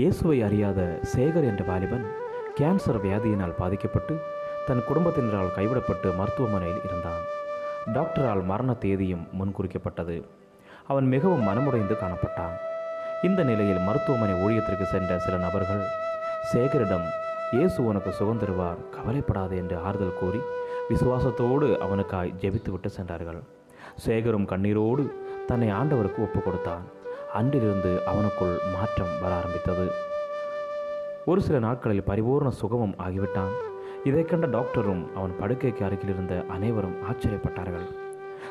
இயேசுவை அறியாத சேகர் என்ற வாலிபன் கேன்சர் வியாதியினால் பாதிக்கப்பட்டு தன் குடும்பத்தினரால் கைவிடப்பட்டு மருத்துவமனையில் இருந்தான். டாக்டரால் மரண தேதியும் முன்குறிக்கப்பட்டது. அவன் மிகவும் மனமுடைந்து காணப்பட்டான். இந்த நிலையில் மருத்துவமனை ஊழியத்திற்கு சென்ற சில நபர்கள் சேகரிடம் இயேசு உனக்கு சுகம் தருவார் கவலைப்படாதே என்று ஆறுதல் கூறி விசுவாசத்தோடு அவனுக்காய் ஜெபித்துவிட்டு சென்றார்கள். சேகரும் கண்ணீரோடு தன்னை ஆண்டவருக்கு ஒப்புக் கொடுத்தான் அன்றிலிருந்து அவனுக்குள் மாற்றம் வர ஆரம்பித்தது. ஒரு சில நாட்களில் பரிபூர்ண சுகமும் ஆகிவிட்டான். இதை கண்ட டாக்டரும் அவன் படுக்கைக்கு அருகில் இருந்த அனைவரும் ஆச்சரியப்பட்டார்கள்.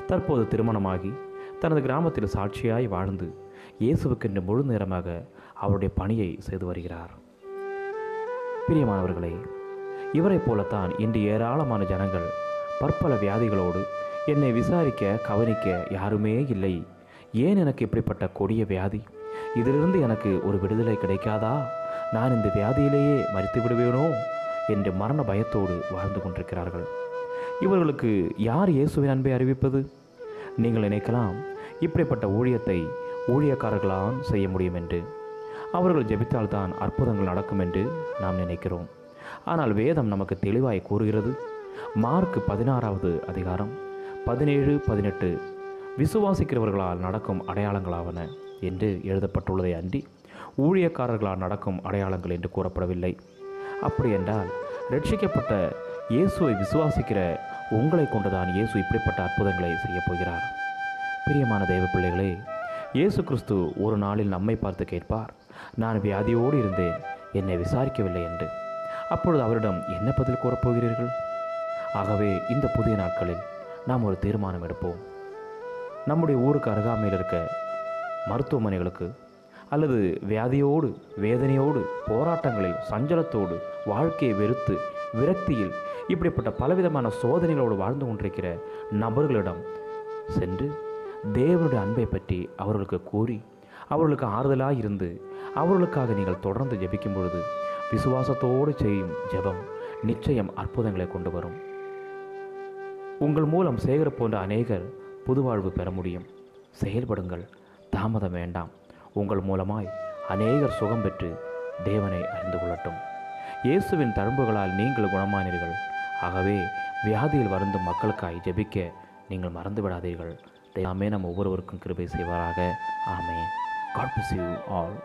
தற்போது திருமணமாகி தனது கிராமத்தில் சாட்சியாய் வாழ்ந்து இயேசுவுக்கென்று முழு நேரமாக அவருடைய பணியை செய்து வருகிறார். பிரியமானவர்களே இவரைப் போலத்தான் இன்று ஏராளமான ஜனங்கள் பற்பல வியாதிகளோடு என்னை விசாரிக்க கவனிக்க யாருமே இல்லை ஏன் எனக்கு இப்படிப்பட்ட கொடிய வியாதி? இதிலிருந்து எனக்கு ஒரு விடுதலை கிடைக்காதா? நான் இந்த வியாதியிலேயே மறித்து விடுவேனோ? என்று மரண பயத்தோடு வாழ்ந்து கொண்டிருக்கிறார்கள். இவர்களுக்கு யார் இயேசுவின் அன்பை அறிவிப்பது? நீங்கள் நினைக்கலாம் இப்படிப்பட்ட ஊழியத்தை ஊழியக்காரர்களால் செய்ய முடியும் என்று. அவர்கள் ஜெபித்தால்தான் அற்புதங்கள் நடக்கும் என்று நாம் நினைக்கிறோம். ஆனால் வேதம் நமக்கு தெளிவாய் கூறுகிறது. மார்க் பதினாறாவது அதிகாரம் பதினேழு பதினெட்டு விசுவாசிக்கிறவர்களால் நடக்கும் அடையாளங்களாவன என்று எழுதப்பட்டுள்ளதை அன்றி ஊழியக்காரர்களால் நடக்கும் அடையாளங்கள் என்று கூறப்படவில்லை. அப்படியென்றால் ரட்சிக்கப்பட்ட இயேசுவை விசுவாசிக்கிற உங்களை கொண்டுதான் இயேசு இப்படிப்பட்ட அற்புதங்களை செய்யப் போகிறார். பிரியமான தெய்வ பிள்ளைகளே இயேசு கிறிஸ்து ஒரு நாளில் நம்மை பார்த்து கேட்பார் நான் வியாதியோடு இருந்தேன் என்னை விசாரிக்கவில்லை என்று. அப்பொழுது அவரிடம் என்ன பதில் கூறப்போகிறீர்கள் ஆகவே இந்த புதிய நாட்களில் நாம் ஒரு தீர்மானம் எடுப்போம். நம்முடைய ஊருக்கு அருகாமையில் இருக்க மருத்துவமனைகளுக்கு அல்லது வியாதியோடு வேதனையோடு போராட்டங்களில் சஞ்சலத்தோடு வாழ்க்கையை வெறுத்து விரக்தியில் இப்படிப்பட்ட பலவிதமான சோதனைகளோடு வாழ்ந்து கொண்டிருக்கிற நபர்களிடம் சென்று தேவனுடைய அன்பை பற்றி அவர்களுக்கு கூறி அவர்களுக்கு ஆறுதலாக இருந்து அவர்களுக்காக நீங்கள் தொடர்ந்து ஜெபிக்கும் பொழுது விசுவாசத்தோடு செய்யும் ஜெபம் நிச்சயம் அற்புதங்களை கொண்டு வரும். உங்கள் மூலம் சேகர் போன்ற அநேகர் புதுவாழ்வு பெற முடியும். செயல்படுங்கள். தாமதம் வேண்டாம். உங்கள் மூலமாய் அநேகர் சுகம் பெற்று தேவனை அறிந்து கொள்ளட்டும். இயேசுவின் தழும்புகளால் நீங்கள் குணமானீர்கள். ஆகவே வியாதியில் வருந்தும் மக்களுக்காய் ஜெபிக்க நீங்கள் மறந்து விடாதீர்கள் எல்லாமே நம் ஒவ்வொருவருக்கும் கிருபை செய்வாராக. ஆமே காட் bless ஆல்